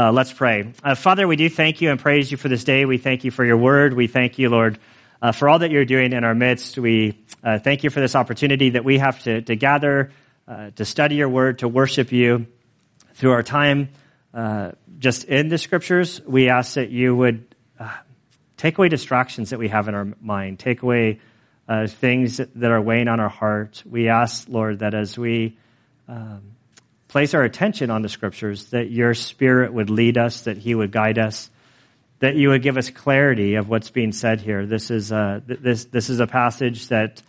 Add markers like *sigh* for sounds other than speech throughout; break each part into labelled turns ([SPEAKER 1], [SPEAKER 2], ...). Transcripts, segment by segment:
[SPEAKER 1] Uh, let's pray. Uh, Father, we do thank you and praise you for this day. We thank you for your word. We thank you, Lord, uh, for all that you're doing in our midst. We uh, thank you for this opportunity that we have to, to gather, uh, to study your word, to worship you through our time uh, just in the scriptures. We ask that you would take away distractions that we have in our mind, take away things that are weighing on our heart. We ask, Lord, that as we um, place our attention on the scriptures, that your spirit would lead us, that he would guide us, that you would give us clarity of what's being said here. This is a, this, this is a passage that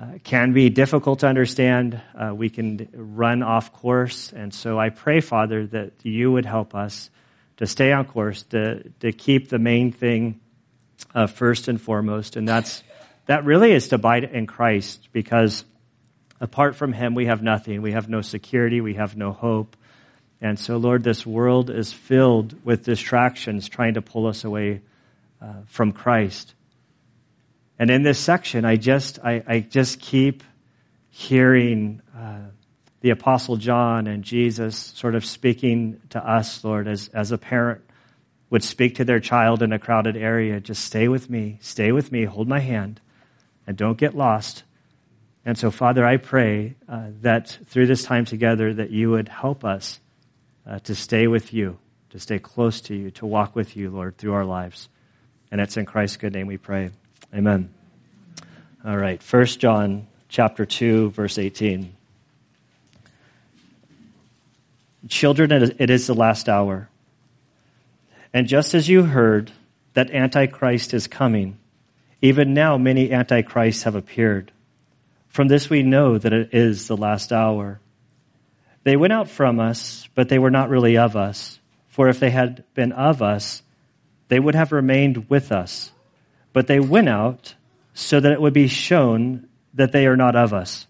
[SPEAKER 1] uh, can be difficult to understand. Uh, we can run off course. And so I pray, Father, that you would help us to stay on course, to, to keep the main thing uh, first and foremost. And that's, that really is to abide in Christ because Apart from Him, we have nothing. We have no security. We have no hope. And so, Lord, this world is filled with distractions trying to pull us away uh, from Christ. And in this section, I just, I, I just keep hearing uh, the Apostle John and Jesus sort of speaking to us, Lord, as, as a parent would speak to their child in a crowded area. Just stay with me, stay with me, hold my hand, and don't get lost. And so, Father, I pray uh, that through this time together that you would help us uh, to stay with you, to stay close to you, to walk with you, Lord, through our lives. And it's in Christ's good name we pray. Amen. All right, 1 John chapter 2, verse 18. Children, it is the last hour. And just as you heard that Antichrist is coming, even now many Antichrists have appeared. From this we know that it is the last hour. They went out from us, but they were not really of us. For if they had been of us, they would have remained with us. But they went out so that it would be shown that they are not of us.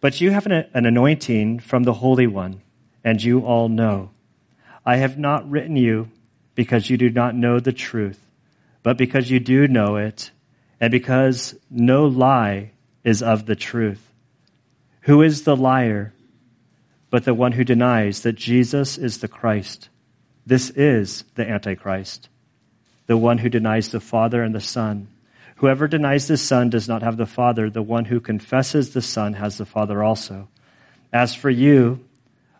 [SPEAKER 1] But you have an, an anointing from the Holy One, and you all know. I have not written you because you do not know the truth, but because you do know it, and because no lie is of the truth. Who is the liar but the one who denies that Jesus is the Christ? This is the Antichrist, the one who denies the Father and the Son. Whoever denies the Son does not have the Father. The one who confesses the Son has the Father also. As for you,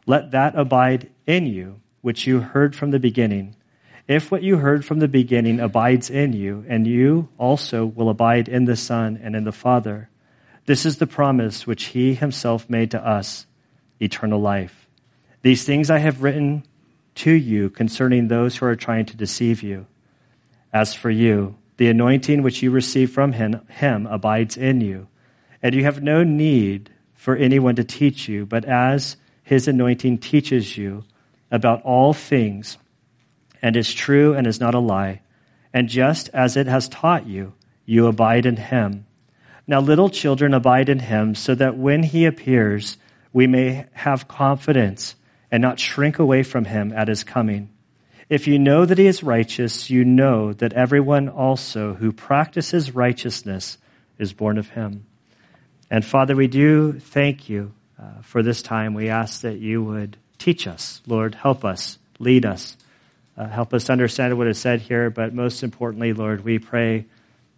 [SPEAKER 1] let that abide in you, which you heard from the beginning. If what you heard from the beginning abides in you, and you also will abide in the Son and in the Father. This is the promise which he himself made to us eternal life. These things I have written to you concerning those who are trying to deceive you. As for you, the anointing which you receive from him, him abides in you, and you have no need for anyone to teach you, but as his anointing teaches you about all things, and is true and is not a lie, and just as it has taught you, you abide in him now, little children, abide in him, so that when he appears, we may have confidence and not shrink away from him at his coming. If you know that he is righteous, you know that everyone also who practices righteousness is born of him. And Father, we do thank you uh, for this time. We ask that you would teach us, Lord, help us, lead us, uh, help us understand what is said here. But most importantly, Lord, we pray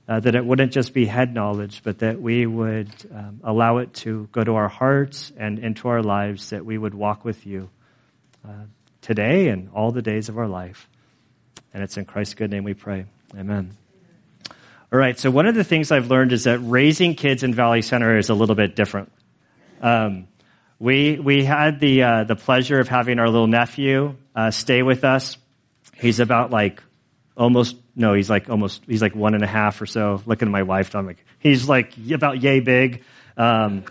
[SPEAKER 1] uh, that it wouldn't just be head knowledge, but that we would um, allow it to go to our hearts and into our lives, that we would walk with you uh, today and all the days of our life. And it's in Christ's good name we pray. Amen. All right, so one of the things I've learned is that raising kids in Valley Center is a little bit different. Um, we, we had the, uh, the pleasure of having our little nephew uh, stay with us. He's about like almost no, he's like almost he's like one and a half or so. Looking at my wife, I'm like he's like about yay big, um,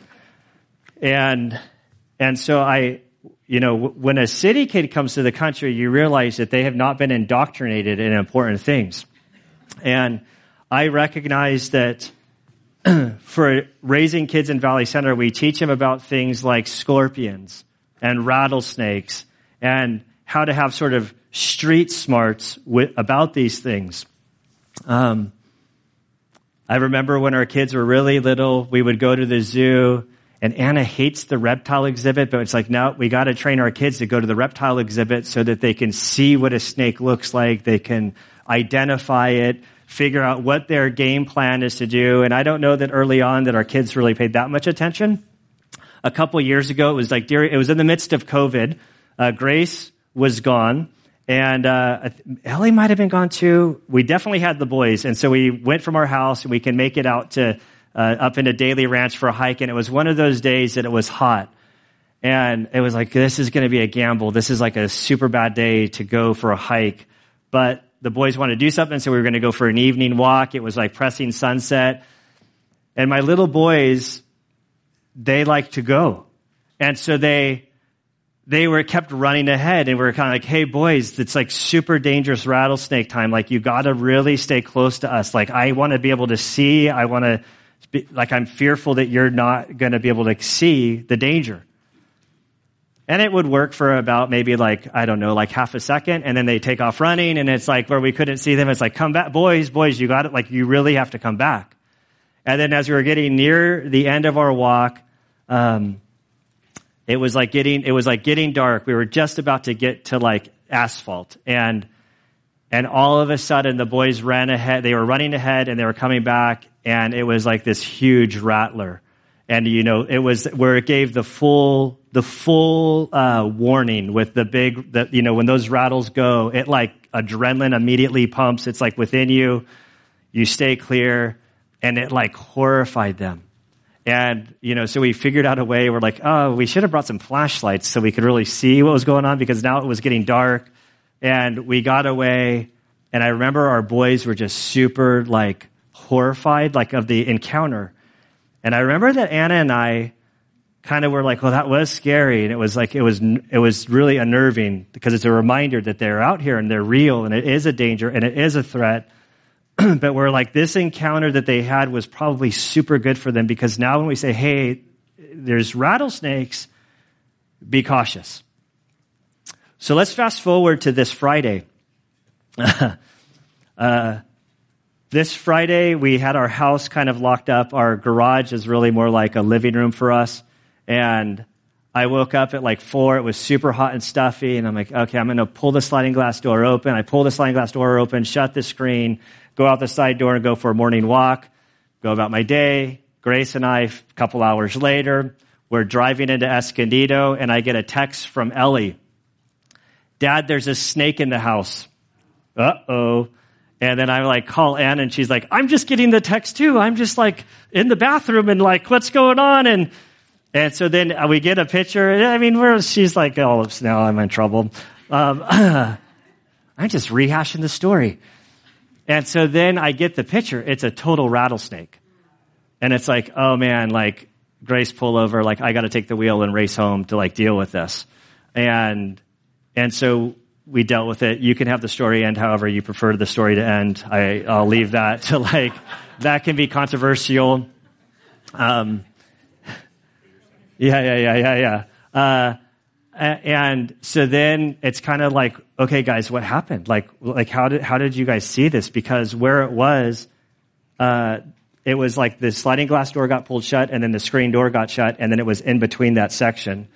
[SPEAKER 1] and and so I, you know, when a city kid comes to the country, you realize that they have not been indoctrinated in important things, and I recognize that *clears throat* for raising kids in Valley Center, we teach them about things like scorpions and rattlesnakes and how to have sort of street smarts with, about these things. Um, I remember when our kids were really little, we would go to the zoo And Anna hates the reptile exhibit, but it's like, no, we got to train our kids to go to the reptile exhibit so that they can see what a snake looks like. They can identify it, figure out what their game plan is to do. And I don't know that early on that our kids really paid that much attention. A couple years ago, it was like, it was in the midst of COVID. Uh, Grace was gone. And uh, Ellie might have been gone too. We definitely had the boys, and so we went from our house, and we can make it out to uh, up into Daly Ranch for a hike. And it was one of those days that it was hot, and it was like this is going to be a gamble. This is like a super bad day to go for a hike. But the boys wanted to do something, so we were going to go for an evening walk. It was like pressing sunset, and my little boys, they like to go, and so they they were kept running ahead and we are kind of like, hey boys, it's like super dangerous rattlesnake time. Like you gotta really stay close to us. Like I want to be able to see. I want to, like I'm fearful that you're not to be able to see the danger. And it would work for about maybe like, I don't know, like half a second. And then they take off running and it's like where we couldn't see them. It's like, come back, boys, boys, you got it. Like you really have to come back. And then as we were getting near the end of our walk, um, it was like getting, it was like getting dark. We were just about to get to like asphalt and, and all of a sudden the boys ran ahead. They were running ahead and they were coming back and it was like this huge rattler. And you know, it was where it gave the full, the full, uh, warning with the big, the, you know, when those rattles go, it like adrenaline immediately pumps. It's like within you, you stay clear and it like horrified them. And, you know, so we figured out a way. We're like, oh, we should have brought some flashlights so we could really see what was going on because now it was getting dark. And we got away. And I remember our boys were just super, like, horrified, like, of the encounter. And I remember that Anna and I kind of were like, well, that was scary. And it was like, it was, it was really unnerving because it's a reminder that they're out here and they're real and it is a danger and it is a threat. *clears throat* but we're like, this encounter that they had was probably super good for them because now when we say, hey, there's rattlesnakes, be cautious. So let's fast forward to this Friday. *laughs* uh, this Friday, we had our house kind of locked up. Our garage is really more like a living room for us. And I woke up at like four. It was super hot and stuffy. And I'm like, okay, I'm going to pull the sliding glass door open. I pull the sliding glass door open, shut the screen, go out the side door and go for a morning walk, go about my day. Grace and I, a couple hours later, we're driving into Escondido and I get a text from Ellie. Dad, there's a snake in the house. Uh oh. And then I like call Ann and she's like, I'm just getting the text too. I'm just like in the bathroom and like, what's going on? And, and so then we get a picture. I mean, we're, she's like, oh, now I'm in trouble. Um, *clears throat* I'm just rehashing the story. And so then I get the picture. It's a total rattlesnake. And it's like, oh man, like Grace pull over, like I got to take the wheel and race home to like deal with this. And, and so we dealt with it. You can have the story end however you prefer the story to end. I, I'll leave that to like, that can be controversial. Um, *laughs* yeah, yeah, yeah, yeah, yeah. Uh, and so then it's kind of like, okay, guys, what happened? Like, like how did how did you guys see this? Because where it was, uh, it was like the sliding glass door got pulled shut, and then the screen door got shut, and then it was in between that section.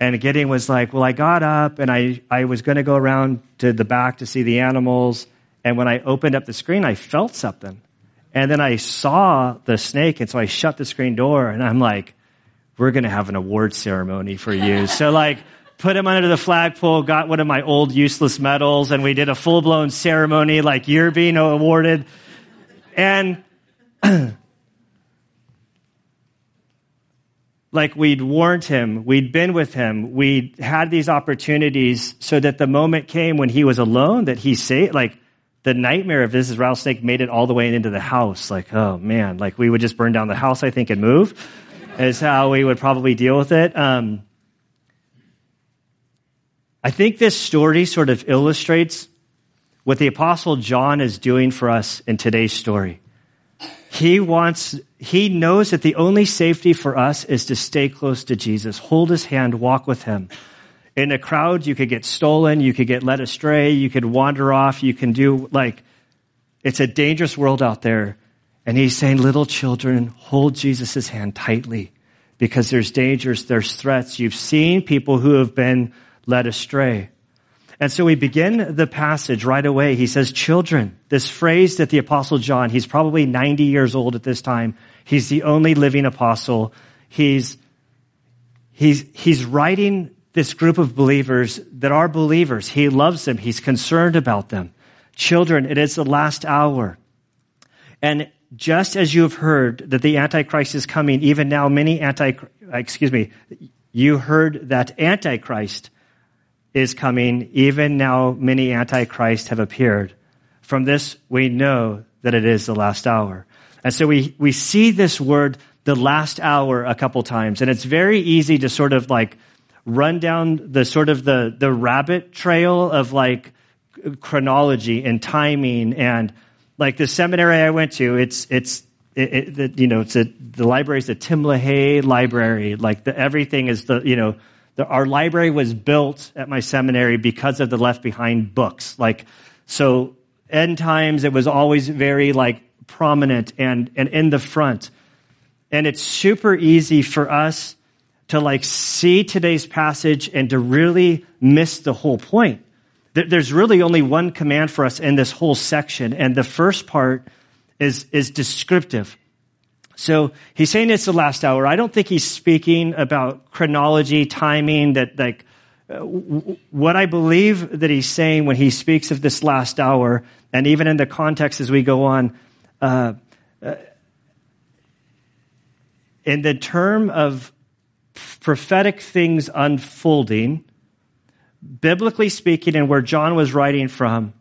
[SPEAKER 1] And Gideon was like, well, I got up and I I was going to go around to the back to see the animals, and when I opened up the screen, I felt something, and then I saw the snake, and so I shut the screen door, and I'm like we're going to have an award ceremony for you. so like, put him under the flagpole, got one of my old useless medals, and we did a full blown ceremony like you're being awarded. And *clears throat* like we'd warned him, we'd been with him, we'd had these opportunities so that the moment came when he was alone that he say like the nightmare of this is rattlesnake made it all the way into the house. Like, oh man, like we would just burn down the house, I think, and move is how we would probably deal with it. Um, I think this story sort of illustrates what the apostle John is doing for us in today's story. He wants, he knows that the only safety for us is to stay close to Jesus, hold his hand, walk with him. In a crowd, you could get stolen, you could get led astray, you could wander off, you can do like, it's a dangerous world out there. And he's saying, little children, hold Jesus' hand tightly. because there's dangers, there's threats. You've seen people who have been led astray. And so we begin the passage right away. He says, children, this phrase that the apostle John, he's probably 90 years old at this time. He's the only living apostle. He's, he's, he's writing this group of believers that are believers. He loves them. He's concerned about them. Children, it is the last hour. And just as you have heard that the Antichrist is coming, even now many anti, excuse me, you heard that Antichrist is coming, even now many antichrists have appeared. From this, we know that it is the last hour. And so we, we see this word, the last hour, a couple times. And it's very easy to sort of like run down the sort of the, the rabbit trail of like chronology and timing and like the seminary I went to, it's it's it, it, you know it's a, the library is the Tim LaHaye library. Like the, everything is the you know the, our library was built at my seminary because of the left behind books. Like so, end times it was always very like prominent and and in the front, and it's super easy for us to like see today's passage and to really miss the whole point there's really only one command for us in this whole section, and the first part is, is descriptive. So he's saying it's the last hour. I don't think he's speaking about chronology, timing, that like, uh, what I believe that he's saying when he speaks of this last hour, and even in the context as we go on, uh, uh, in the term of prophetic things unfolding, biblically speaking, and where John was writing from,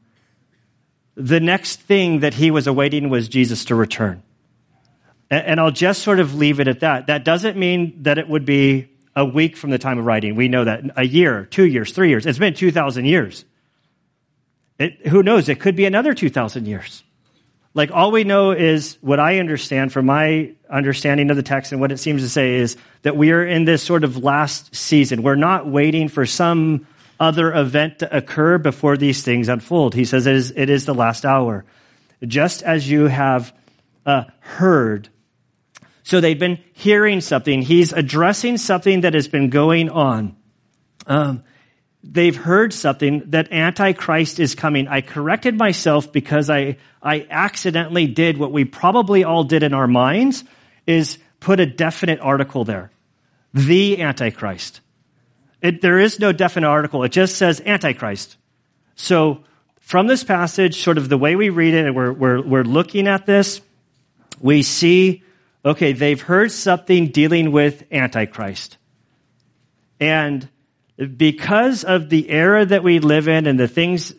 [SPEAKER 1] the next thing that he was awaiting was Jesus to return. And I'll just sort of leave it at that. That doesn't mean that it would be a week from the time of writing. We know that a year, two years, three years. It's been 2,000 years. It, who knows? It could be another 2,000 years. Like all we know is what I understand from my understanding of the text and what it seems to say is that we are in this sort of last season. We're not waiting for some other event to occur before these things unfold. He says it is, it is the last hour. Just as you have uh, heard. So they've been hearing something. He's addressing something that has been going on. Um, they've heard something that Antichrist is coming. I corrected myself because I, I accidentally did what we probably all did in our minds is put a definite article there. The Antichrist. It, there is no definite article. It just says Antichrist. So from this passage, sort of the way we read it, and we're, we're, we're looking at this, we see, okay, they've heard something dealing with Antichrist. And because of the era that we live in and the things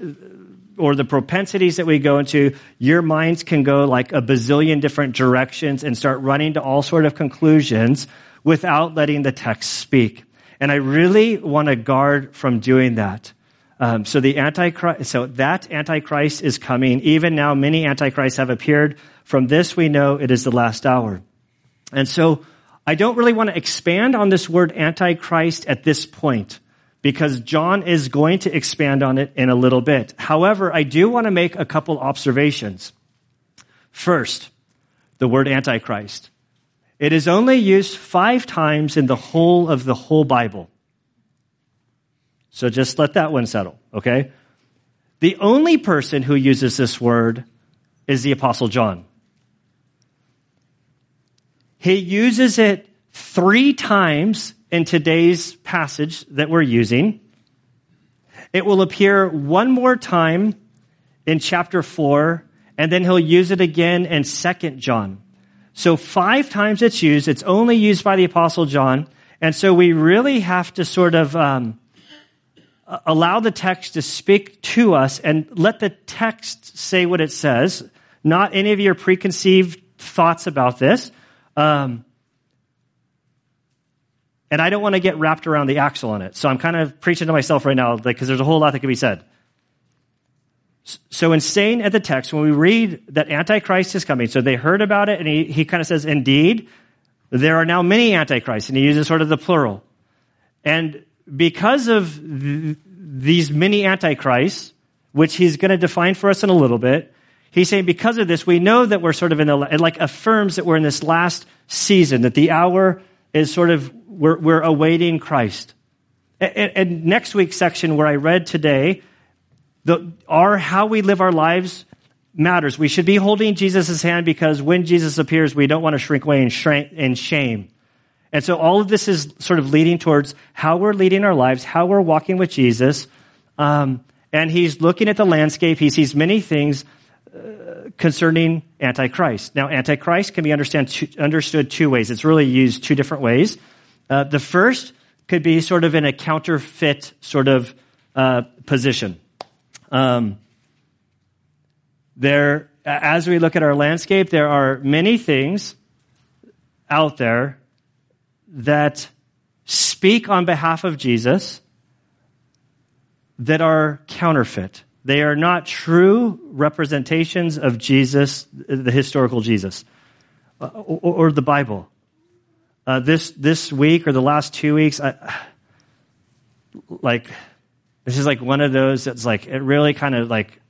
[SPEAKER 1] or the propensities that we go into, your minds can go like a bazillion different directions and start running to all sort of conclusions without letting the text speak. And I really want to guard from doing that. Um, so the antichrist, so that antichrist is coming. Even now, many antichrists have appeared. From this, we know it is the last hour. And so I don't really want to expand on this word antichrist at this point because John is going to expand on it in a little bit. However, I do want to make a couple observations. First, the word antichrist. It is only used five times in the whole of the whole Bible. So just let that one settle, okay? The only person who uses this word is the Apostle John. He uses it three times in today's passage that we're using. It will appear one more time in chapter 4, and then he'll use it again in 2nd John. So five times it's used. It's only used by the Apostle John. And so we really have to sort of um, allow the text to speak to us and let the text say what it says, not any of your preconceived thoughts about this. Um, and I don't want to get wrapped around the axle on it. So I'm kind of preaching to myself right now because there's a whole lot that can be said. So in staying at the text, when we read that Antichrist is coming, so they heard about it, and he, he kind of says, indeed, there are now many Antichrists, and he uses sort of the plural. And because of th- these many Antichrists, which he's going to define for us in a little bit, he's saying because of this, we know that we're sort of in the, it like affirms that we're in this last season, that the hour is sort of we're, we're awaiting Christ. And, and, next week's section where I read today, the, our how we live our lives matters. We should be holding Jesus' hand because when Jesus appears, we don't want to shrink away in, shrink, in shame. And so all of this is sort of leading towards how we're leading our lives, how we're walking with Jesus. Um, and he's looking at the landscape. He sees many things concerning Antichrist. Now, Antichrist can be understood two ways. It's really used two different ways. Uh, the first could be sort of in a counterfeit sort of uh, position. Um, there, as we look at our landscape, there are many things out there that speak on behalf of Jesus that are counterfeit. They are not true representations of Jesus, the historical Jesus, uh, or, or the Bible. Uh, this this week or the last two weeks, I, like this is like one of those that's like it really kind of like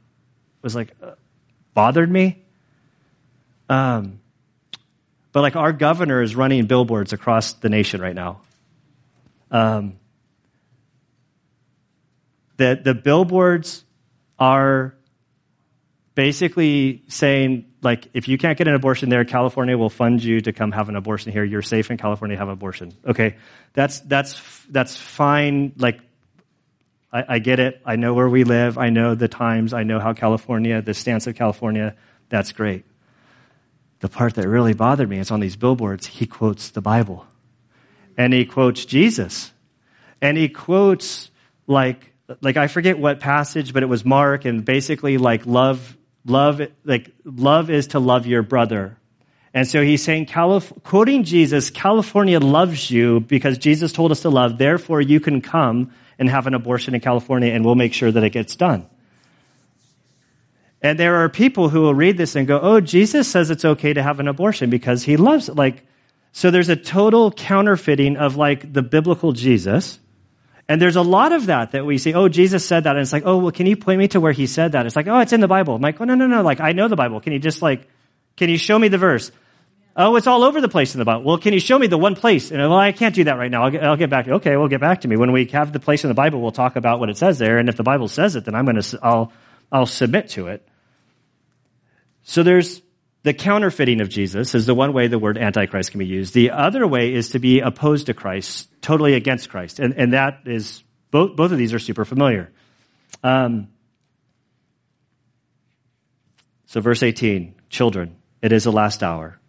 [SPEAKER 1] was like uh, bothered me. Um, but like our governor is running billboards across the nation right now. Um, the, the billboards are basically saying, like, if you can't get an abortion there, California will fund you to come have an abortion here. You're safe in California, have an abortion. Okay, that's that's that's fine. Like, I, I get it. I know where we live. I know the times. I know how California, the stance of California. That's great the part that really bothered me is on these billboards, he quotes the Bible. And he quotes Jesus. And he quotes like, like I forget what passage, but it was Mark and basically like love, love, like love is to love your brother. And so he's saying, Calif- quoting Jesus, California loves you because Jesus told us to love. Therefore, you can come and have an abortion in California and we'll make sure that it gets done. And there are people who will read this and go, oh, Jesus says it's okay to have an abortion because he loves it. Like, so there's a total counterfeiting of like the biblical Jesus. And there's a lot of that that we see. Oh, Jesus said that. And it's like, oh, well, can you point me to where he said that? It's like, oh, it's in the Bible. I'm like, oh, no, no, no. Like, I know the Bible. Can you just like, can you show me the verse? Oh, it's all over the place in the Bible. Well, can you show me the one place? And well, I can't do that right now. I'll get, I'll get back. Okay, we'll get back to me when we have the place in the Bible. We'll talk about what it says there, and if the Bible says it, then I'm going to. I'll I'll submit to it. So there's the counterfeiting of Jesus is the one way the word antichrist can be used. The other way is to be opposed to Christ, totally against Christ. And, and that is, both, both of these are super familiar. Um, so verse 18, children, it is the last hour.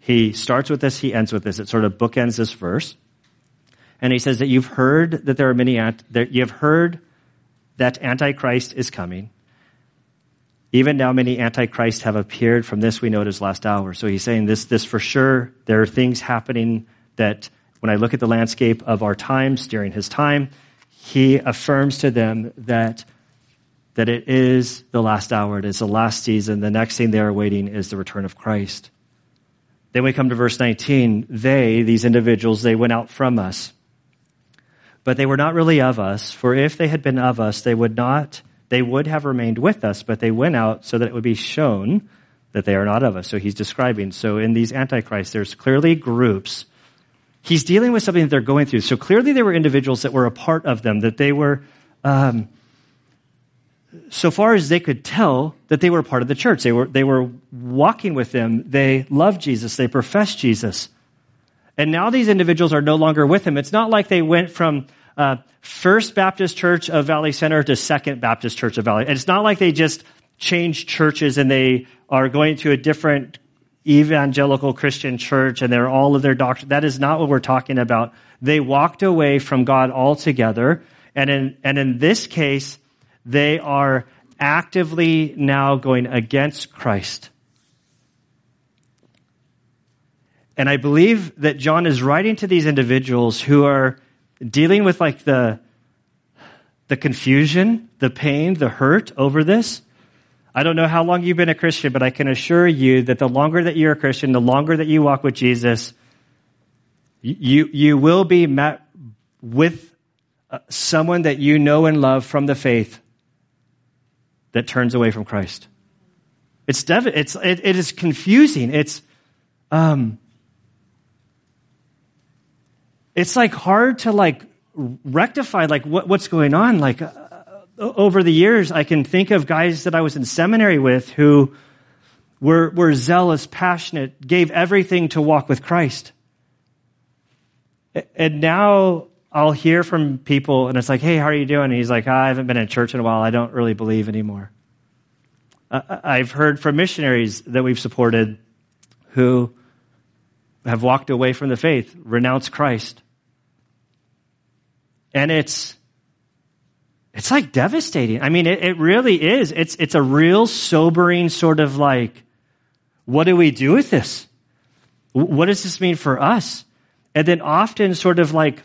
[SPEAKER 1] He starts with this, he ends with this. It sort of bookends this verse. And he says that you've heard that there are many, that you have heard that Antichrist is coming. Even now, many antichrists have appeared. From this, we know it is last hour. So he's saying this, this for sure. There are things happening that when I look at the landscape of our times during his time, he affirms to them that, that it is the last hour. It is the last season. The next thing they are waiting is the return of Christ. Then we come to verse 19. They, these individuals, they went out from us. But they were not really of us, for if they had been of us, they would not they would have remained with us, but they went out so that it would be shown that they are not of us. So he's describing. So in these antichrists, there's clearly groups. He's dealing with something that they're going through. So clearly there were individuals that were a part of them, that they were, um, so far as they could tell, that they were a part of the church. They were, they were walking with them. They loved Jesus. They professed Jesus. And now these individuals are no longer with him. It's not like they went from uh, First Baptist Church of Valley Center to Second Baptist Church of Valley. And it's not like they just changed churches and they are going to a different evangelical Christian church and they're all of their doctrine. That is not what we're talking about. They walked away from God altogether. And in, and in this case, they are actively now going against Christ. And I believe that John is writing to these individuals who are dealing with like the, the confusion, the pain, the hurt over this. I don't know how long you've been a Christian, but I can assure you that the longer that you're a Christian, the longer that you walk with Jesus, you, you will be met with uh, someone that you know and love from the faith that turns away from Christ. It's, dev- it's it, it is confusing. It's um, it's like hard to like rectify like what, what's going on. Like uh, uh, over the years, I can think of guys that I was in seminary with who were, were zealous, passionate, gave everything to walk with Christ. And now I'll hear from people and it's like, hey, how are you doing? And he's like, ah, I haven't been in church in a while. I don't really believe anymore. Uh, uh, I've heard from missionaries that we've supported who have walked away from the faith, renounced Christ. And it's, it's like devastating. I mean, it, it really is. It's, it's a real sobering sort of like, what do we do with this? What does this mean for us? And then often sort of like,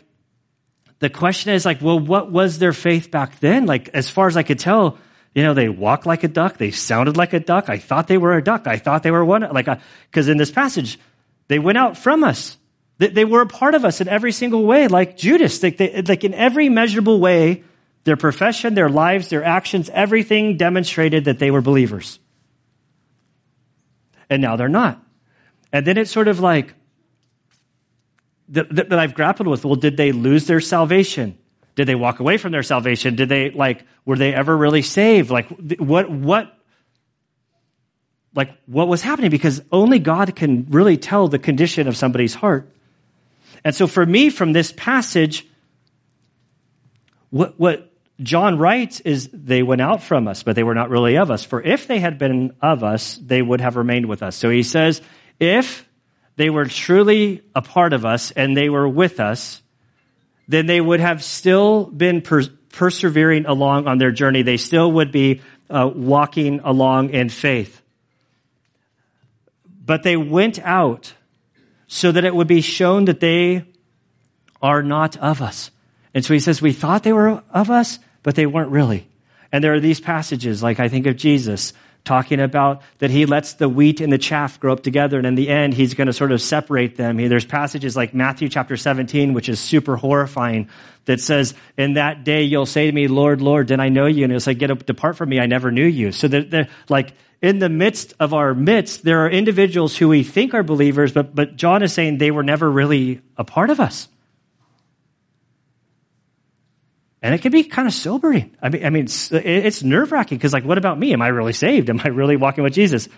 [SPEAKER 1] the question is like, well, what was their faith back then? Like, as far as I could tell, you know, they walked like a duck. They sounded like a duck. I thought they were a duck. I thought they were one. Like, because in this passage, they went out from us. They, they, were a part of us in every single way, like Judas. Like, they, like in every measurable way, their profession, their lives, their actions, everything demonstrated that they were believers. And now they're not. And then it's sort of like that, that I've grappled with. Well, did they lose their salvation? Did they walk away from their salvation? Did they like were they ever really saved? Like what what like what was happening because only God can really tell the condition of somebody's heart. And so for me from this passage what what John writes is they went out from us, but they were not really of us. For if they had been of us, they would have remained with us. So he says, if they were truly a part of us and they were with us, then they would have still been per- persevering along on their journey. They still would be uh, walking along in faith. But they went out so that it would be shown that they are not of us. And so he says, we thought they were of us, but they weren't really. And there are these passages, like I think of Jesus talking about that he lets the wheat and the chaff grow up together, and in the end, he's going to sort of separate them. There's passages like Matthew chapter 17, which is super horrifying, that says, In that day you'll say to me, Lord, Lord, did I know you? And it's like, Get up, depart from me, I never knew you. So that, they're like, in the midst of our midst, there are individuals who we think are believers, but, but John is saying they were never really a part of us. And it can be kind of sobering. I mean, I mean, it's, it's nerve wracking because, like, what about me? Am I really saved? Am I really walking with Jesus?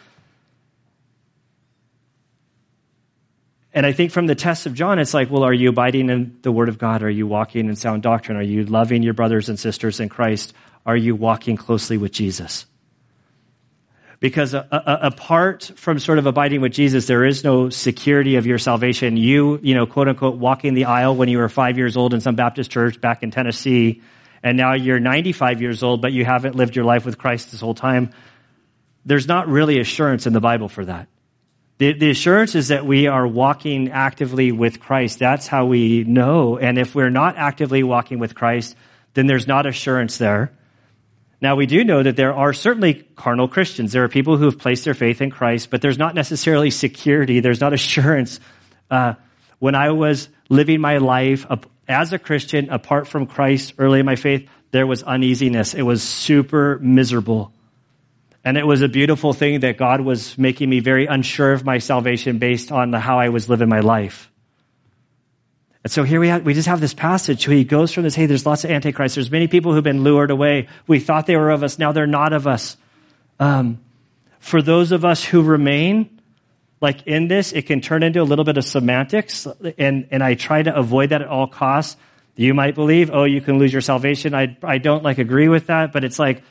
[SPEAKER 1] And I think from the test of John, it's like, well, are you abiding in the Word of God? Are you walking in sound doctrine? Are you loving your brothers and sisters in Christ? Are you walking closely with Jesus? Because apart from sort of abiding with Jesus, there is no security of your salvation. You, you know, quote unquote, walking the aisle when you were five years old in some Baptist church back in Tennessee, and now you're 95 years old, but you haven't lived your life with Christ this whole time. There's not really assurance in the Bible for that. The, the assurance is that we are walking actively with Christ. That's how we know. And if we're not actively walking with Christ, then there's not assurance there. Now, we do know that there are certainly carnal Christians. There are people who have placed their faith in Christ, but there's not necessarily security. There's not *laughs* assurance. Uh, when I was living my life as a Christian apart from Christ early in my faith, there was uneasiness. It was super miserable. And it was a beautiful thing that God was making me very unsure of my salvation based on how I was living my life. And so here we have, we just have this passage he goes from this, hey, there's lots of antichrists. There's many people who've been lured away. We thought they were of us. Now they're not of us. Um, for those of us who remain, like in this, it can turn into a little bit of semantics. And, and I try to avoid that at all costs. You might believe, oh, you can lose your salvation. I, I don't like agree with that, but it's like,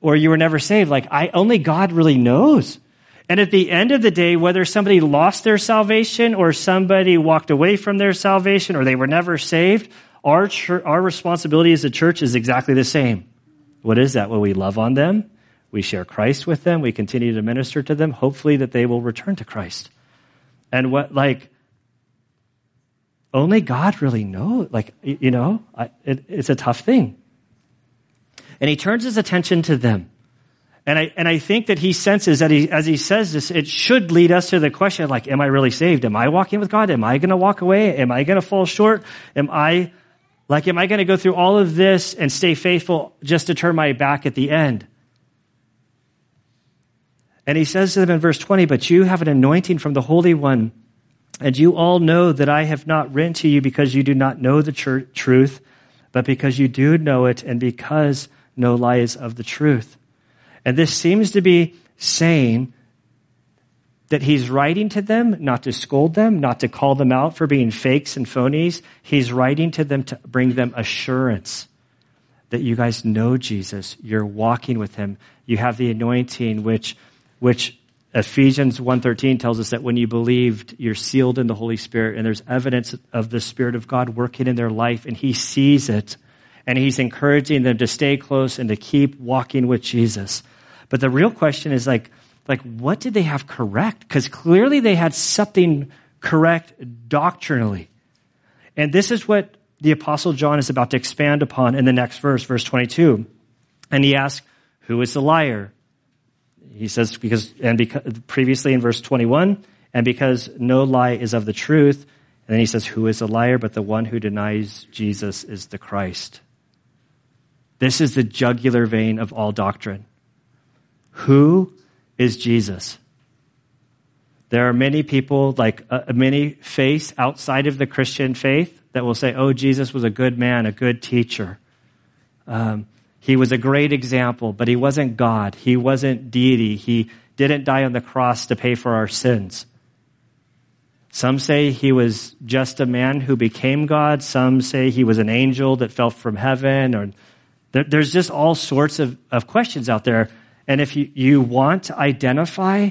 [SPEAKER 1] or you were never saved. Like I, only God really knows. And at the end of the day, whether somebody lost their salvation or somebody walked away from their salvation or they were never saved, our, church, our responsibility as a church is exactly the same. What is that? Well, we love on them. We share Christ with them. We continue to minister to them, hopefully that they will return to Christ. And what, like, only God really knows. Like, you know, it, it's a tough thing. And he turns his attention to them. And I, and I think that he senses that he, as he says this, it should lead us to the question like, am I really saved? Am I walking with God? Am I going to walk away? Am I going to fall short? Am I, like, am I going to go through all of this and stay faithful just to turn my back at the end? And he says to them in verse 20, but you have an anointing from the Holy One And you all know that I have not written to you because you do not know the tr- truth, but because you do know it and because no lie is of the truth. And this seems to be saying that he's writing to them not to scold them, not to call them out for being fakes and phonies. He's writing to them to bring them assurance that you guys know Jesus. You're walking with him. You have the anointing, which, which Ephesians 1.13 tells us that when you believed, you're sealed in the Holy Spirit and there's evidence of the Spirit of God working in their life and he sees it and he's encouraging them to stay close and to keep walking with Jesus. But the real question is like, like, what did they have correct? Because clearly they had something correct doctrinally. And this is what the apostle John is about to expand upon in the next verse, verse 22. And he asks, who is the liar? He says, because, and because, previously in verse 21, and because no lie is of the truth. And then he says, who is the liar but the one who denies Jesus is the Christ? This is the jugular vein of all doctrine. Who is Jesus. There are many people, like uh, many faiths outside of the Christian faith, that will say, oh, Jesus was a good man, a good teacher. Um, he was a great example, but he wasn't God. He wasn't deity. He didn't die on the cross to pay for our sins. Some say he was just a man who became God. Some say he was an angel that fell from heaven. Or there, there's just all sorts of, of questions out there. And if you, you want to identify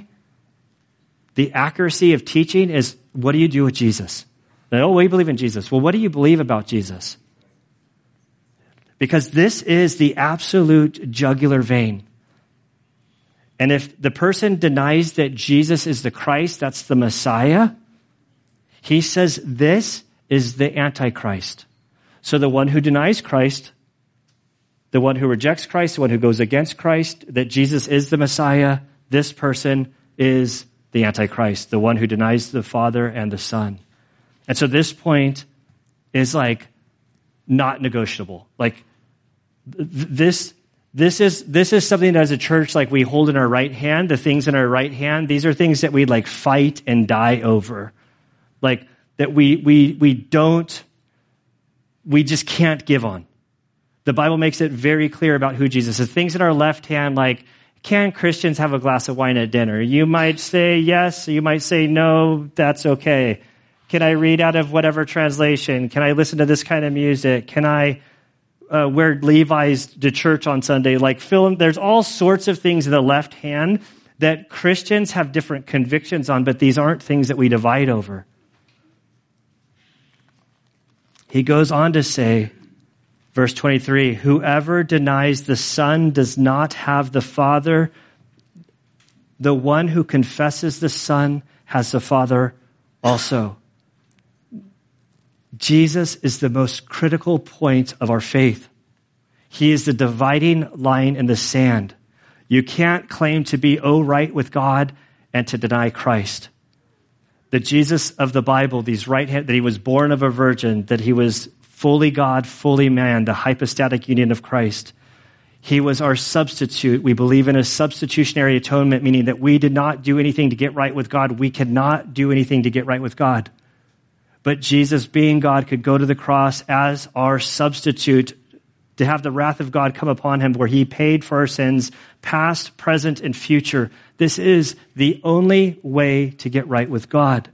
[SPEAKER 1] the accuracy of teaching is what do you do with Jesus? Oh, we believe in Jesus. Well, what do you believe about Jesus? Because this is the absolute jugular vein. And if the person denies that Jesus is the Christ, that's the Messiah, he says this is the Antichrist. So the one who denies Christ the one who rejects Christ, the one who goes against Christ, that Jesus is the Messiah, this person is the Antichrist, the one who denies the Father and the Son. And so this point is like not negotiable. Like this, this is, this is something that as a church, like we hold in our right hand, the things in our right hand, these are things that we like fight and die over. Like that we, we, we don't, we just can't give on the Bible makes it very clear about who Jesus is. Things in our left hand, like, can Christians have a glass of wine at dinner? You might say yes, you might say no, that's okay. Can I read out of whatever translation? Can I listen to this kind of music? Can I uh, wear Levi's to church on Sunday? Like, there's all sorts of things in the left hand that Christians have different convictions on, but these aren't things that we divide over. He goes on to say, Verse 23 Whoever denies the Son does not have the Father. The one who confesses the Son has the Father also. Jesus is the most critical point of our faith. He is the dividing line in the sand. You can't claim to be oh right with God and to deny Christ. The Jesus of the Bible, these right hand, that he was born of a virgin, that he was fully God, fully man, the hypostatic union of Christ. He was our substitute. We believe in a substitutionary atonement, meaning that we did not do anything to get right with God. We cannot do anything to get right with God. But Jesus, being God, could go to the cross as our substitute to have the wrath of God come upon him, where he paid for our sins, past, present, and future. This is the only way to get right with God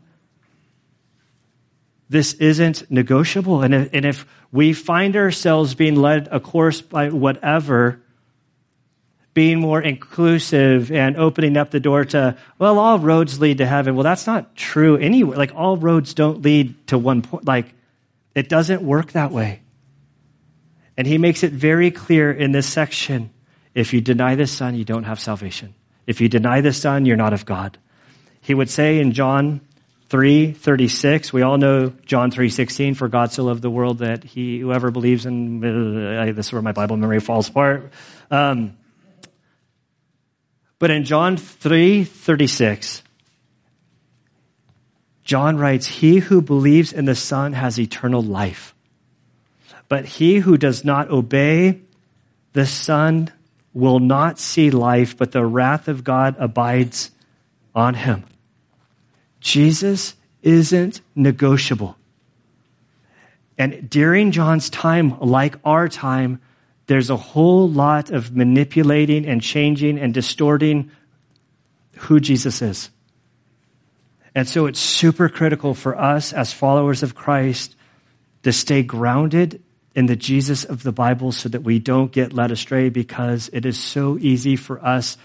[SPEAKER 1] this isn't negotiable. And if, and if we find ourselves being led a course by whatever, being more inclusive and opening up the door to, well, all roads lead to heaven. Well, that's not true anyway. Like, all roads don't lead to one point. Like, it doesn't work that way. And he makes it very clear in this section if you deny the Son, you don't have salvation. If you deny the Son, you're not of God. He would say in John 3:36 we all know John 3:16 for God so loved the world that he whoever believes in this is where my Bible memory falls apart. Um, but in John 3:36 John writes he who believes in the son has eternal life but he who does not obey the son will not see life but the wrath of God abides on him Jesus isn't negotiable. And during John's time, like our time, there's a whole lot of manipulating and changing and distorting who Jesus is. And so it's super critical for us as followers of Christ to stay grounded in the Jesus of the Bible so that we don't get led astray because it is so easy for us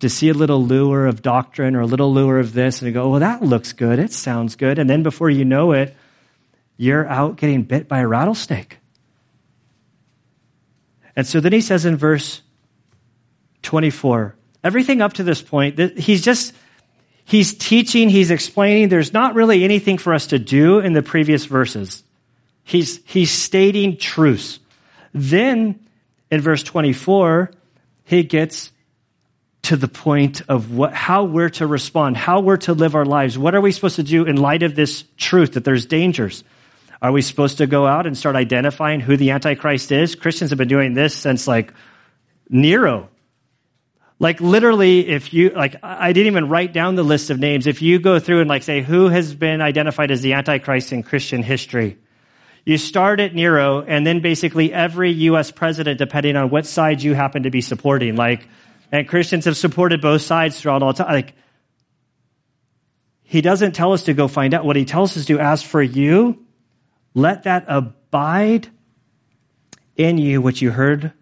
[SPEAKER 1] to see a little lure of doctrine or a little lure of this and go, well, that looks good. It sounds good. And then before you know it, you're out getting bit by a rattlesnake. And so then he says in verse 24, everything up to this point, he's just, he's teaching, he's explaining. There's not really anything for us to do in the previous verses. He's, he's stating truths. Then in verse 24, he gets to the point of what, how we're to respond, how we're to live our lives. What are we supposed to do in light of this truth that there's dangers? Are we supposed to go out and start identifying who the Antichrist is? Christians have been doing this since like Nero. Like literally, if you, like, I didn't even write down the list of names. If you go through and like say, who has been identified as the Antichrist in Christian history? You start at Nero and then basically every U.S. president, depending on what side you happen to be supporting. Like, and Christians have supported both sides throughout all time. Like, he doesn't tell us to go find out. What he tells us to ask for you, let that abide in you, what you heard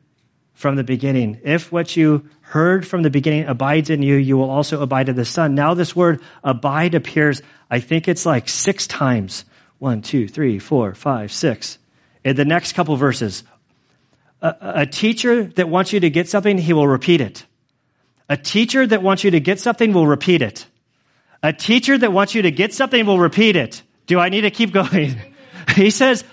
[SPEAKER 1] from the beginning. If what you heard from the beginning abides in you, you will also abide in the Son. Now, this word abide appears, I think it's like six times. One, two, three, four, five, six. In the next couple verses, a, a teacher that wants you to get something, he will repeat it. A teacher that wants you to get something will repeat it. A teacher that wants you to get something will repeat it. Do I need to keep *laughs* going? he says,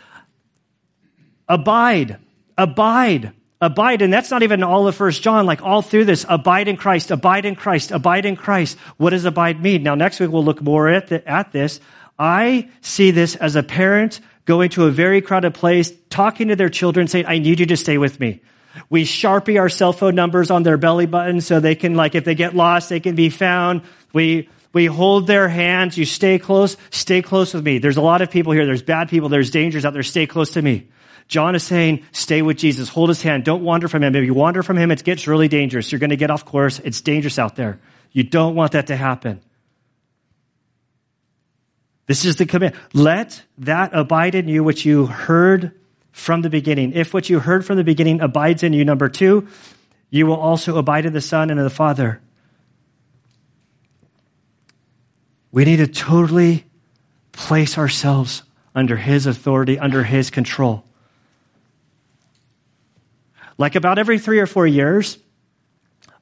[SPEAKER 1] abide, abide abide and that's not even all of first john like all through this abide in christ abide in christ abide in christ what does abide mean now next week we'll look more at, the, at this i see this as a parent going to a very crowded place talking to their children saying i need you to stay with me we sharpie our cell phone numbers on their belly button so they can like if they get lost they can be found we we hold their hands you stay close stay close with me there's a lot of people here there's bad people there's dangers out there stay close to me John is saying, stay with Jesus, hold his hand, don't wander from him. If you wander from him, it gets really dangerous. You're going to get off course. It's dangerous out there. You don't want that to happen. This is the command. Let that abide in you which you heard from the beginning. If what you heard from the beginning abides in you, number two, you will also abide in the Son and in the Father. We need to totally place ourselves under His authority, under His control. Like about every three or four years,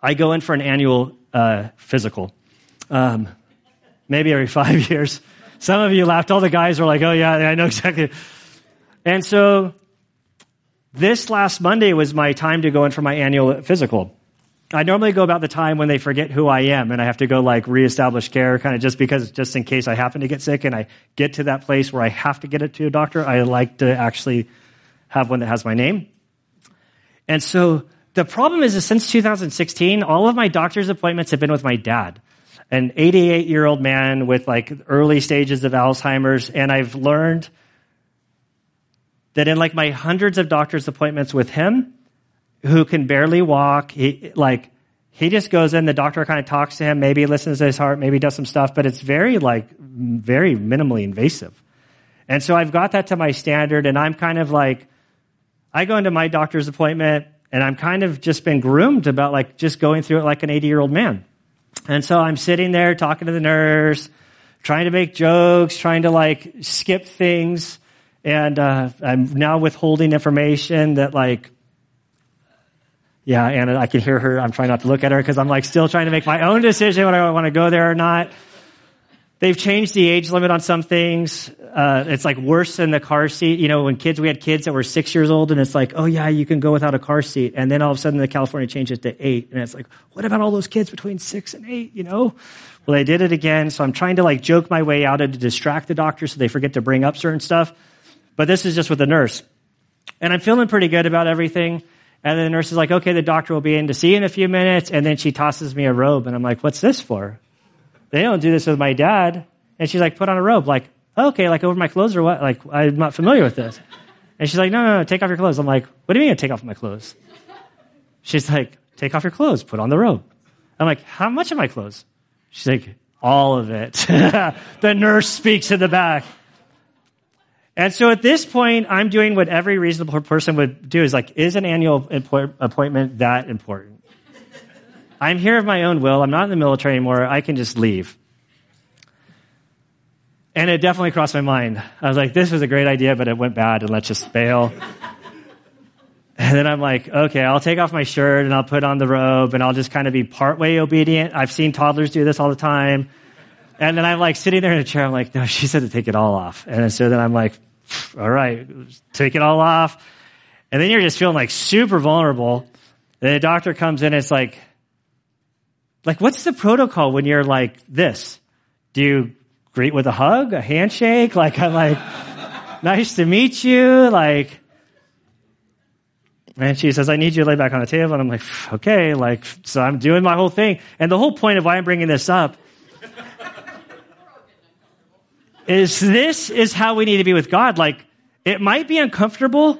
[SPEAKER 1] I go in for an annual uh, physical. Um, maybe every five *laughs* years. Some of you laughed. All the guys were like, oh, yeah, I know exactly. And so this last Monday was my time to go in for my annual physical. I normally go about the time when they forget who I am and I have to go like reestablish care kind of just because, just in case I happen to get sick and I get to that place where I have to get it to a doctor, I like to actually have one that has my name. And so the problem is, is since 2016, all of my doctor's appointments have been with my dad, an 88 year old man with like early stages of Alzheimer's. And I've learned that in like my hundreds of doctor's appointments with him, who can barely walk, he, like, he just goes in, the doctor kind of talks to him, maybe listens to his heart, maybe does some stuff, but it's very like, very minimally invasive. And so I've got that to my standard and I'm kind of like, I go into my doctor's appointment and I'm kind of just been groomed about like just going through it like an 80 year old man. And so I'm sitting there talking to the nurse, trying to make jokes, trying to like skip things. And uh, I'm now withholding information that like, yeah, Anna, I can hear her. I'm trying not to look at her because I'm like still trying to make my own decision whether I want to go there or not. They've changed the age limit on some things. Uh, it's like worse than the car seat. You know, when kids, we had kids that were six years old and it's like, oh yeah, you can go without a car seat. And then all of a sudden the California changes to eight. And it's like, what about all those kids between six and eight, you know? Well, they did it again. So I'm trying to like joke my way out of to distract the doctor so they forget to bring up certain stuff. But this is just with the nurse. And I'm feeling pretty good about everything. And then the nurse is like, okay, the doctor will be in to see you in a few minutes. And then she tosses me a robe. And I'm like, what's this for? They don't do this with my dad. And she's like, put on a robe. Like, okay, like over my clothes or what? Like, I'm not familiar with this. And she's like, no, no, no, take off your clothes. I'm like, what do you mean take off my clothes? She's like, take off your clothes, put on the robe. I'm like, how much of my clothes? She's like, all of it. *laughs* the nurse speaks in the back. And so at this point, I'm doing what every reasonable person would do is like, is an annual appointment that important? I'm here of my own will. I'm not in the military anymore. I can just leave. And it definitely crossed my mind. I was like, this was a great idea, but it went bad and let's just bail. And then I'm like, okay, I'll take off my shirt and I'll put on the robe and I'll just kind of be partway obedient. I've seen toddlers do this all the time. And then I'm like sitting there in a chair. I'm like, no, she said to take it all off. And so then I'm like, all right, take it all off. And then you're just feeling like super vulnerable. Then the doctor comes in and it's like, like, what's the protocol when you're like this? Do you greet with a hug, a handshake? Like, I'm like, *laughs* nice to meet you. Like, and she says, I need you to lay back on the table. And I'm like, okay, like, so I'm doing my whole thing. And the whole point of why I'm bringing this up is this is how we need to be with God. Like, it might be uncomfortable,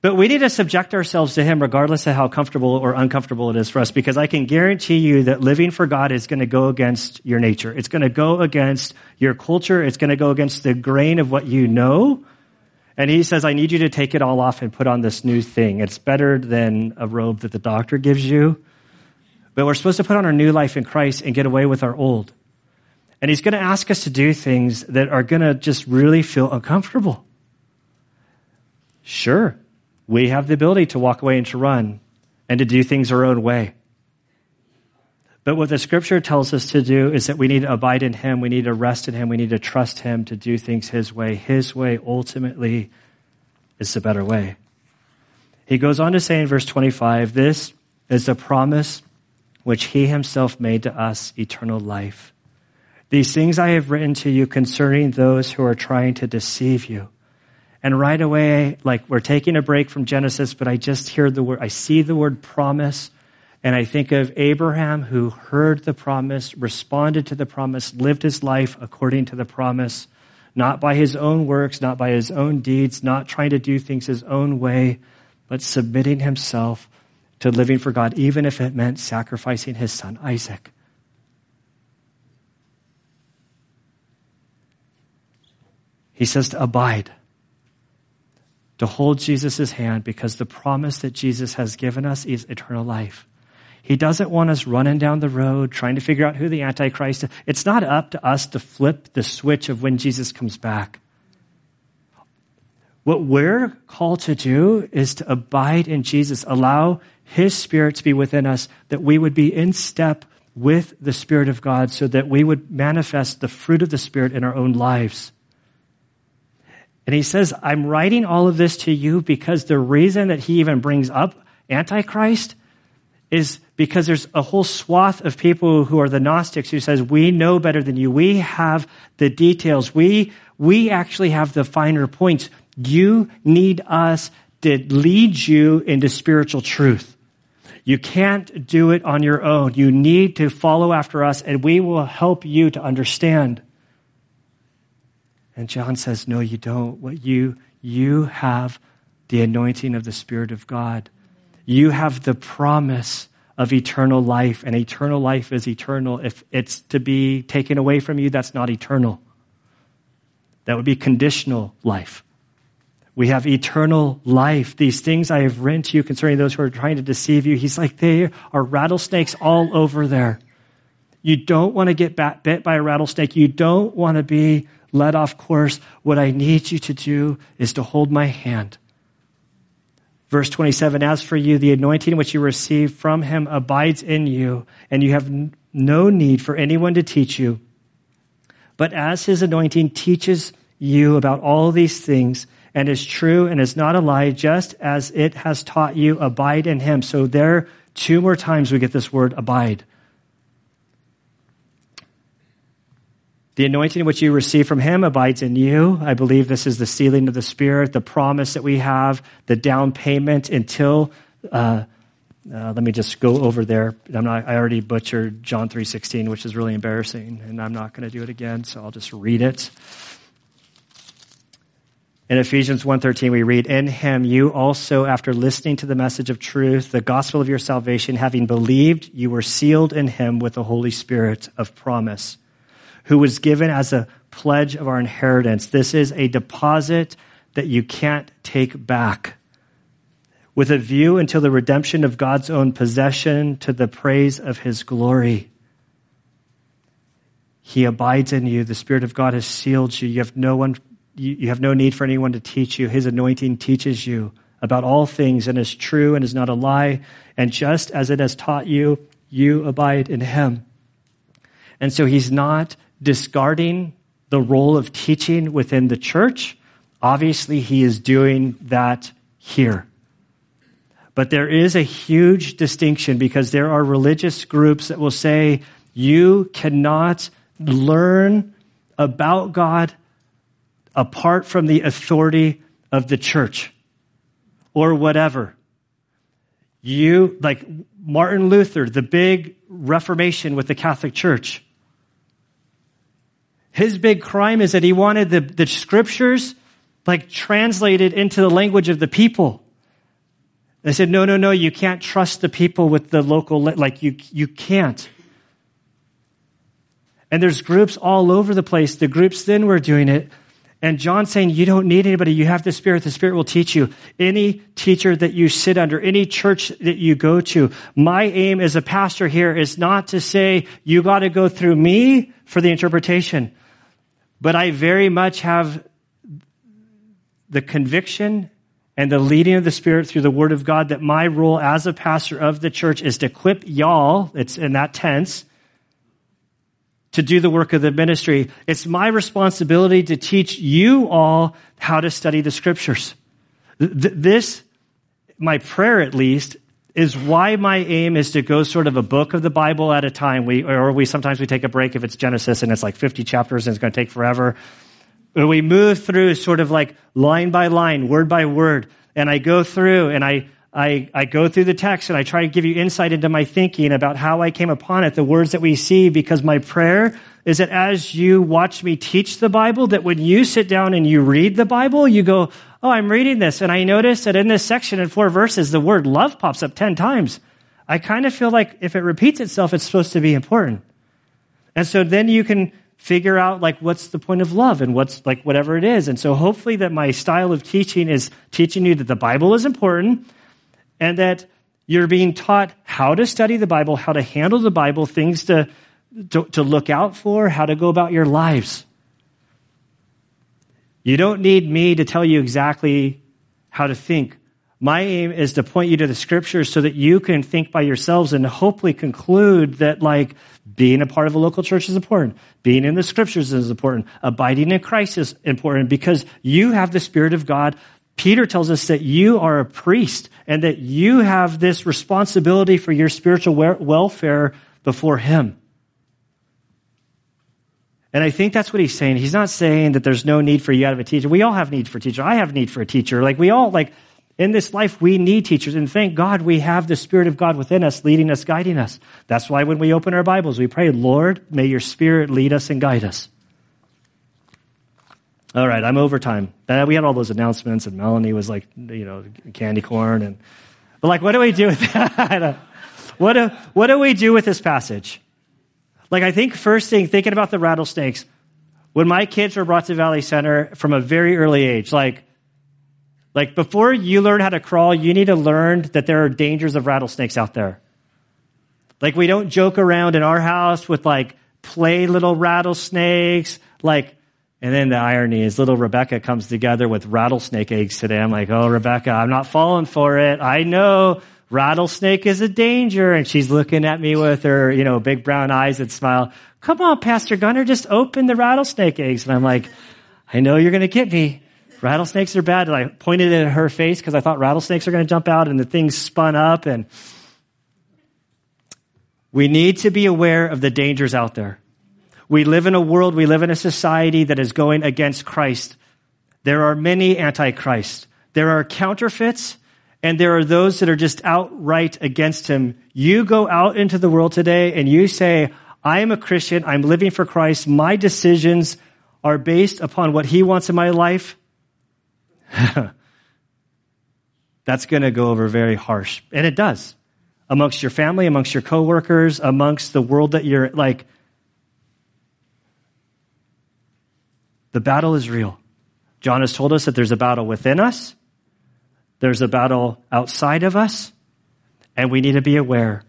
[SPEAKER 1] but we need to subject ourselves to Him regardless of how comfortable or uncomfortable it is for us, because I can guarantee you that living for God is going to go against your nature. It's going to go against your culture. It's going to go against the grain of what you know. And He says, I need you to take it all off and put on this new thing. It's better than a robe that the doctor gives you. But we're supposed to put on our new life in Christ and get away with our old. And He's going to ask us to do things that are going to just really feel uncomfortable. Sure, we have the ability to walk away and to run and to do things our own way. But what the scripture tells us to do is that we need to abide in Him, we need to rest in Him, we need to trust Him to do things His way. His way ultimately is the better way. He goes on to say in verse 25, This is the promise which He Himself made to us, eternal life. These things I have written to you concerning those who are trying to deceive you. And right away, like we're taking a break from Genesis, but I just hear the word, I see the word promise. And I think of Abraham who heard the promise, responded to the promise, lived his life according to the promise, not by his own works, not by his own deeds, not trying to do things his own way, but submitting himself to living for God, even if it meant sacrificing his son Isaac. He says to abide to hold Jesus' hand because the promise that Jesus has given us is eternal life. He doesn't want us running down the road trying to figure out who the Antichrist is. It's not up to us to flip the switch of when Jesus comes back. What we're called to do is to abide in Jesus, allow His Spirit to be within us, that we would be in step with the Spirit of God so that we would manifest the fruit of the Spirit in our own lives. And he says, I'm writing all of this to you because the reason that he even brings up Antichrist is because there's a whole swath of people who are the Gnostics who says, we know better than you. We have the details. We, we actually have the finer points. You need us to lead you into spiritual truth. You can't do it on your own. You need to follow after us and we will help you to understand. And John says, No, you don't. What you, you have the anointing of the Spirit of God. You have the promise of eternal life, and eternal life is eternal. If it's to be taken away from you, that's not eternal. That would be conditional life. We have eternal life. These things I have written to you concerning those who are trying to deceive you. He's like, they are rattlesnakes all over there. You don't want to get bit by a rattlesnake. You don't want to be led off course, what I need you to do is to hold my hand. Verse 27 As for you, the anointing which you receive from him abides in you, and you have no need for anyone to teach you. But as his anointing teaches you about all these things, and is true and is not a lie, just as it has taught you, abide in him. So there, two more times we get this word abide. The anointing which you receive from him abides in you. I believe this is the sealing of the Spirit, the promise that we have, the down payment until uh, Uh, let me just go over there. I'm not, I already butchered John 3.16, which is really embarrassing, and I'm not going to do it again, so I'll just read it. In Ephesians 1:13 we read, "In him you also after listening to the message of truth, the gospel of your salvation, having believed, you were sealed in him with the Holy Spirit of promise, who was given as a pledge of our inheritance. This is a deposit that you can't take back." with a view until the redemption of God's own possession to the praise of his glory. He abides in you. The Spirit of God has sealed you. You have no one, you have no need for anyone to teach you. His anointing teaches you about all things and is true and is not a lie. And just as it has taught you, you abide in him. And so he's not discarding the role of teaching within the church. Obviously, he is doing that here. But there is a huge distinction because there are religious groups that will say you cannot learn about God apart from the authority of the church or whatever. You, like Martin Luther, the big Reformation with the Catholic Church. His big crime is that he wanted the, the scriptures like translated into the language of the people. They said, no, no, no, you can't trust the people with the local, like you, you can't. And there's groups all over the place. The groups then were doing it. And John's saying, you don't need anybody. You have the Spirit. The Spirit will teach you. Any teacher that you sit under, any church that you go to. My aim as a pastor here is not to say, you got to go through me for the interpretation. But I very much have the conviction and the leading of the Spirit through the Word of God that my role as a pastor of the church is to equip y'all, it's in that tense, to do the work of the ministry. It's my responsibility to teach you all how to study the scriptures. This, my prayer at least, is why my aim is to go sort of a book of the Bible at a time. We, or we sometimes we take a break if it's Genesis and it's like 50 chapters and it's going to take forever. But we move through sort of like line by line, word by word, and I go through and I, I, I go through the text and I try to give you insight into my thinking about how I came upon it, the words that we see, because my prayer is that as you watch me teach the Bible, that when you sit down and you read the Bible, you go, Oh, I'm reading this. And I notice that in this section in four verses, the word love pops up 10 times. I kind of feel like if it repeats itself, it's supposed to be important. And so then you can figure out like what's the point of love and what's like whatever it is. And so hopefully that my style of teaching is teaching you that the Bible is important and that you're being taught how to study the Bible, how to handle the Bible, things to, to, to look out for, how to go about your lives. You don't need me to tell you exactly how to think. My aim is to point you to the scriptures so that you can think by yourselves and hopefully conclude that like being a part of a local church is important. Being in the scriptures is important. Abiding in Christ is important because you have the Spirit of God. Peter tells us that you are a priest and that you have this responsibility for your spiritual welfare before Him. And I think that's what he's saying. He's not saying that there's no need for you to have a teacher. We all have need for a teacher. I have need for a teacher. Like we all, like, in this life, we need teachers, and thank God we have the Spirit of God within us, leading us, guiding us. That's why when we open our Bibles, we pray, Lord, may your Spirit lead us and guide us. All right, I'm over time. We had all those announcements, and Melanie was like, you know, candy corn, and but like, what do we do with *laughs* that? what do what do we do with this passage? Like, I think first thing, thinking about the rattlesnakes, when my kids were brought to Valley Center from a very early age, like like before you learn how to crawl, you need to learn that there are dangers of rattlesnakes out there. Like we don't joke around in our house with like play little rattlesnakes. Like, and then the irony is little Rebecca comes together with rattlesnake eggs today. I'm like, oh, Rebecca, I'm not falling for it. I know rattlesnake is a danger. And she's looking at me with her, you know, big brown eyes and smile. Come on, Pastor Gunner, just open the rattlesnake eggs. And I'm like, I know you're going to get me rattlesnakes are bad. And I pointed at her face because I thought rattlesnakes are going to jump out and the thing spun up. And we need to be aware of the dangers out there. We live in a world, we live in a society that is going against Christ. There are many antichrists. There are counterfeits and there are those that are just outright against him. You go out into the world today and you say, I am a Christian. I'm living for Christ. My decisions are based upon what he wants in my life. *laughs* That's going to go over very harsh. And it does. Amongst your family, amongst your coworkers, amongst the world that you're like. The battle is real. John has told us that there's a battle within us there's a battle outside of us, and we need to be aware.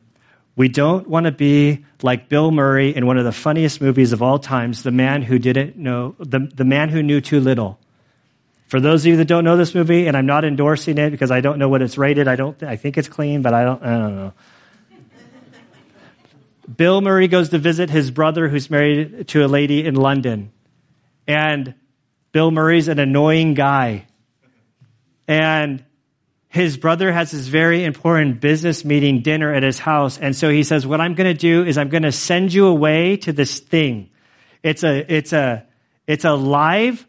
[SPEAKER 1] We don't want to be like Bill Murray in one of the funniest movies of all times, The Man Who Didn't Know, The, the Man Who Knew Too Little. For those of you that don't know this movie, and I'm not endorsing it because I don't know what it's rated, I don't, I think it's clean, but I don't, I don't know. Bill Murray goes to visit his brother who's married to a lady in London. And Bill Murray's an annoying guy. And his brother has this very important business meeting dinner at his house. And so he says, what I'm going to do is I'm going to send you away to this thing. It's a, it's a, it's a live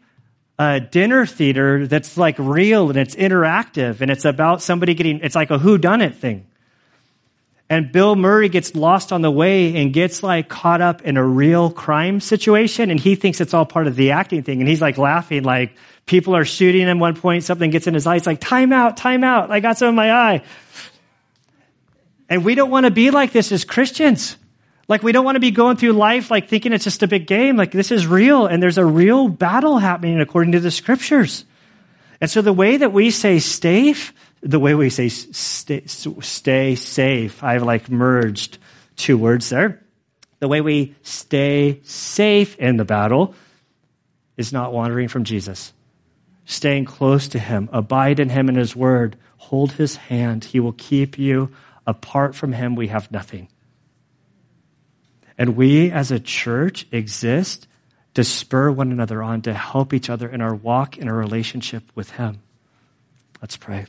[SPEAKER 1] uh, dinner theater that's like real and it's interactive and it's about somebody getting, it's like a who done it thing. And Bill Murray gets lost on the way and gets like caught up in a real crime situation and he thinks it's all part of the acting thing. And he's like laughing like, People are shooting him one point, something gets in his eye. It's like, time out, time out. I got some in my eye. And we don't want to be like this as Christians. Like we don't want to be going through life like thinking it's just a big game. Like this is real and there's a real battle happening according to the scriptures. And so the way that we say safe, the way we say stay, stay safe, I've like merged two words there. The way we stay safe in the battle is not wandering from Jesus staying close to Him, abide in Him and His Word, hold His hand. He will keep you. Apart from Him, we have nothing. And we as a church exist to spur one another on, to help each other in our walk, in our relationship with Him. Let's pray.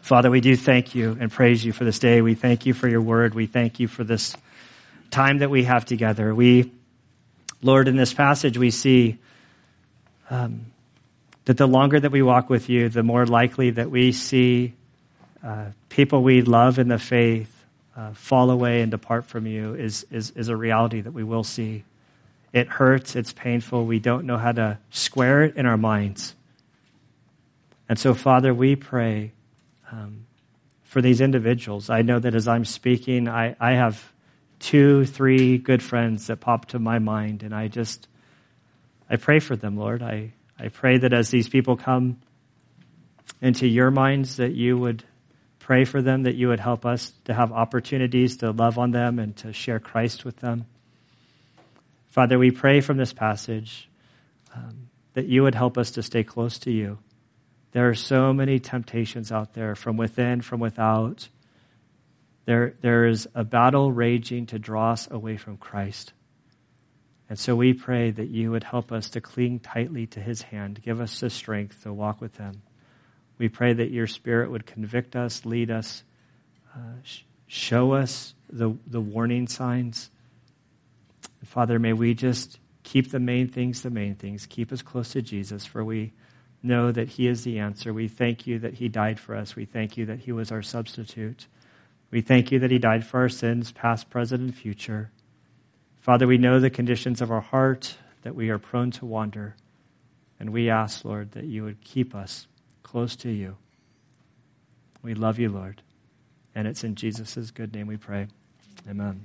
[SPEAKER 1] Father, we do thank you and praise you for this day. We thank you for your word. We thank you for this time that we have together. We, Lord, in this passage, we see um, that the longer that we walk with you, the more likely that we see uh, people we love in the faith uh, fall away and depart from you is, is, is a reality that we will see. It hurts, it's painful, we don't know how to square it in our minds. And so, Father, we pray um, for these individuals. I know that as I'm speaking, I, I have two, three good friends that pop to my mind, and I just, I pray for them, Lord. I, I pray that as these people come into your minds, that you would pray for them, that you would help us to have opportunities to love on them and to share Christ with them. Father, we pray from this passage um, that you would help us to stay close to you. There are so many temptations out there from within, from without. There, there is a battle raging to draw us away from Christ. And so we pray that you would help us to cling tightly to his hand. Give us the strength to walk with him. We pray that your spirit would convict us, lead us, uh, sh- show us the, the warning signs. Father, may we just keep the main things the main things. Keep us close to Jesus, for we know that he is the answer. We thank you that he died for us. We thank you that he was our substitute. We thank you that he died for our sins, past, present, and future. Father, we know the conditions of our heart, that we are prone to wander. And we ask, Lord, that you would keep us close to you. We love you, Lord. And it's in Jesus' good name we pray. Amen.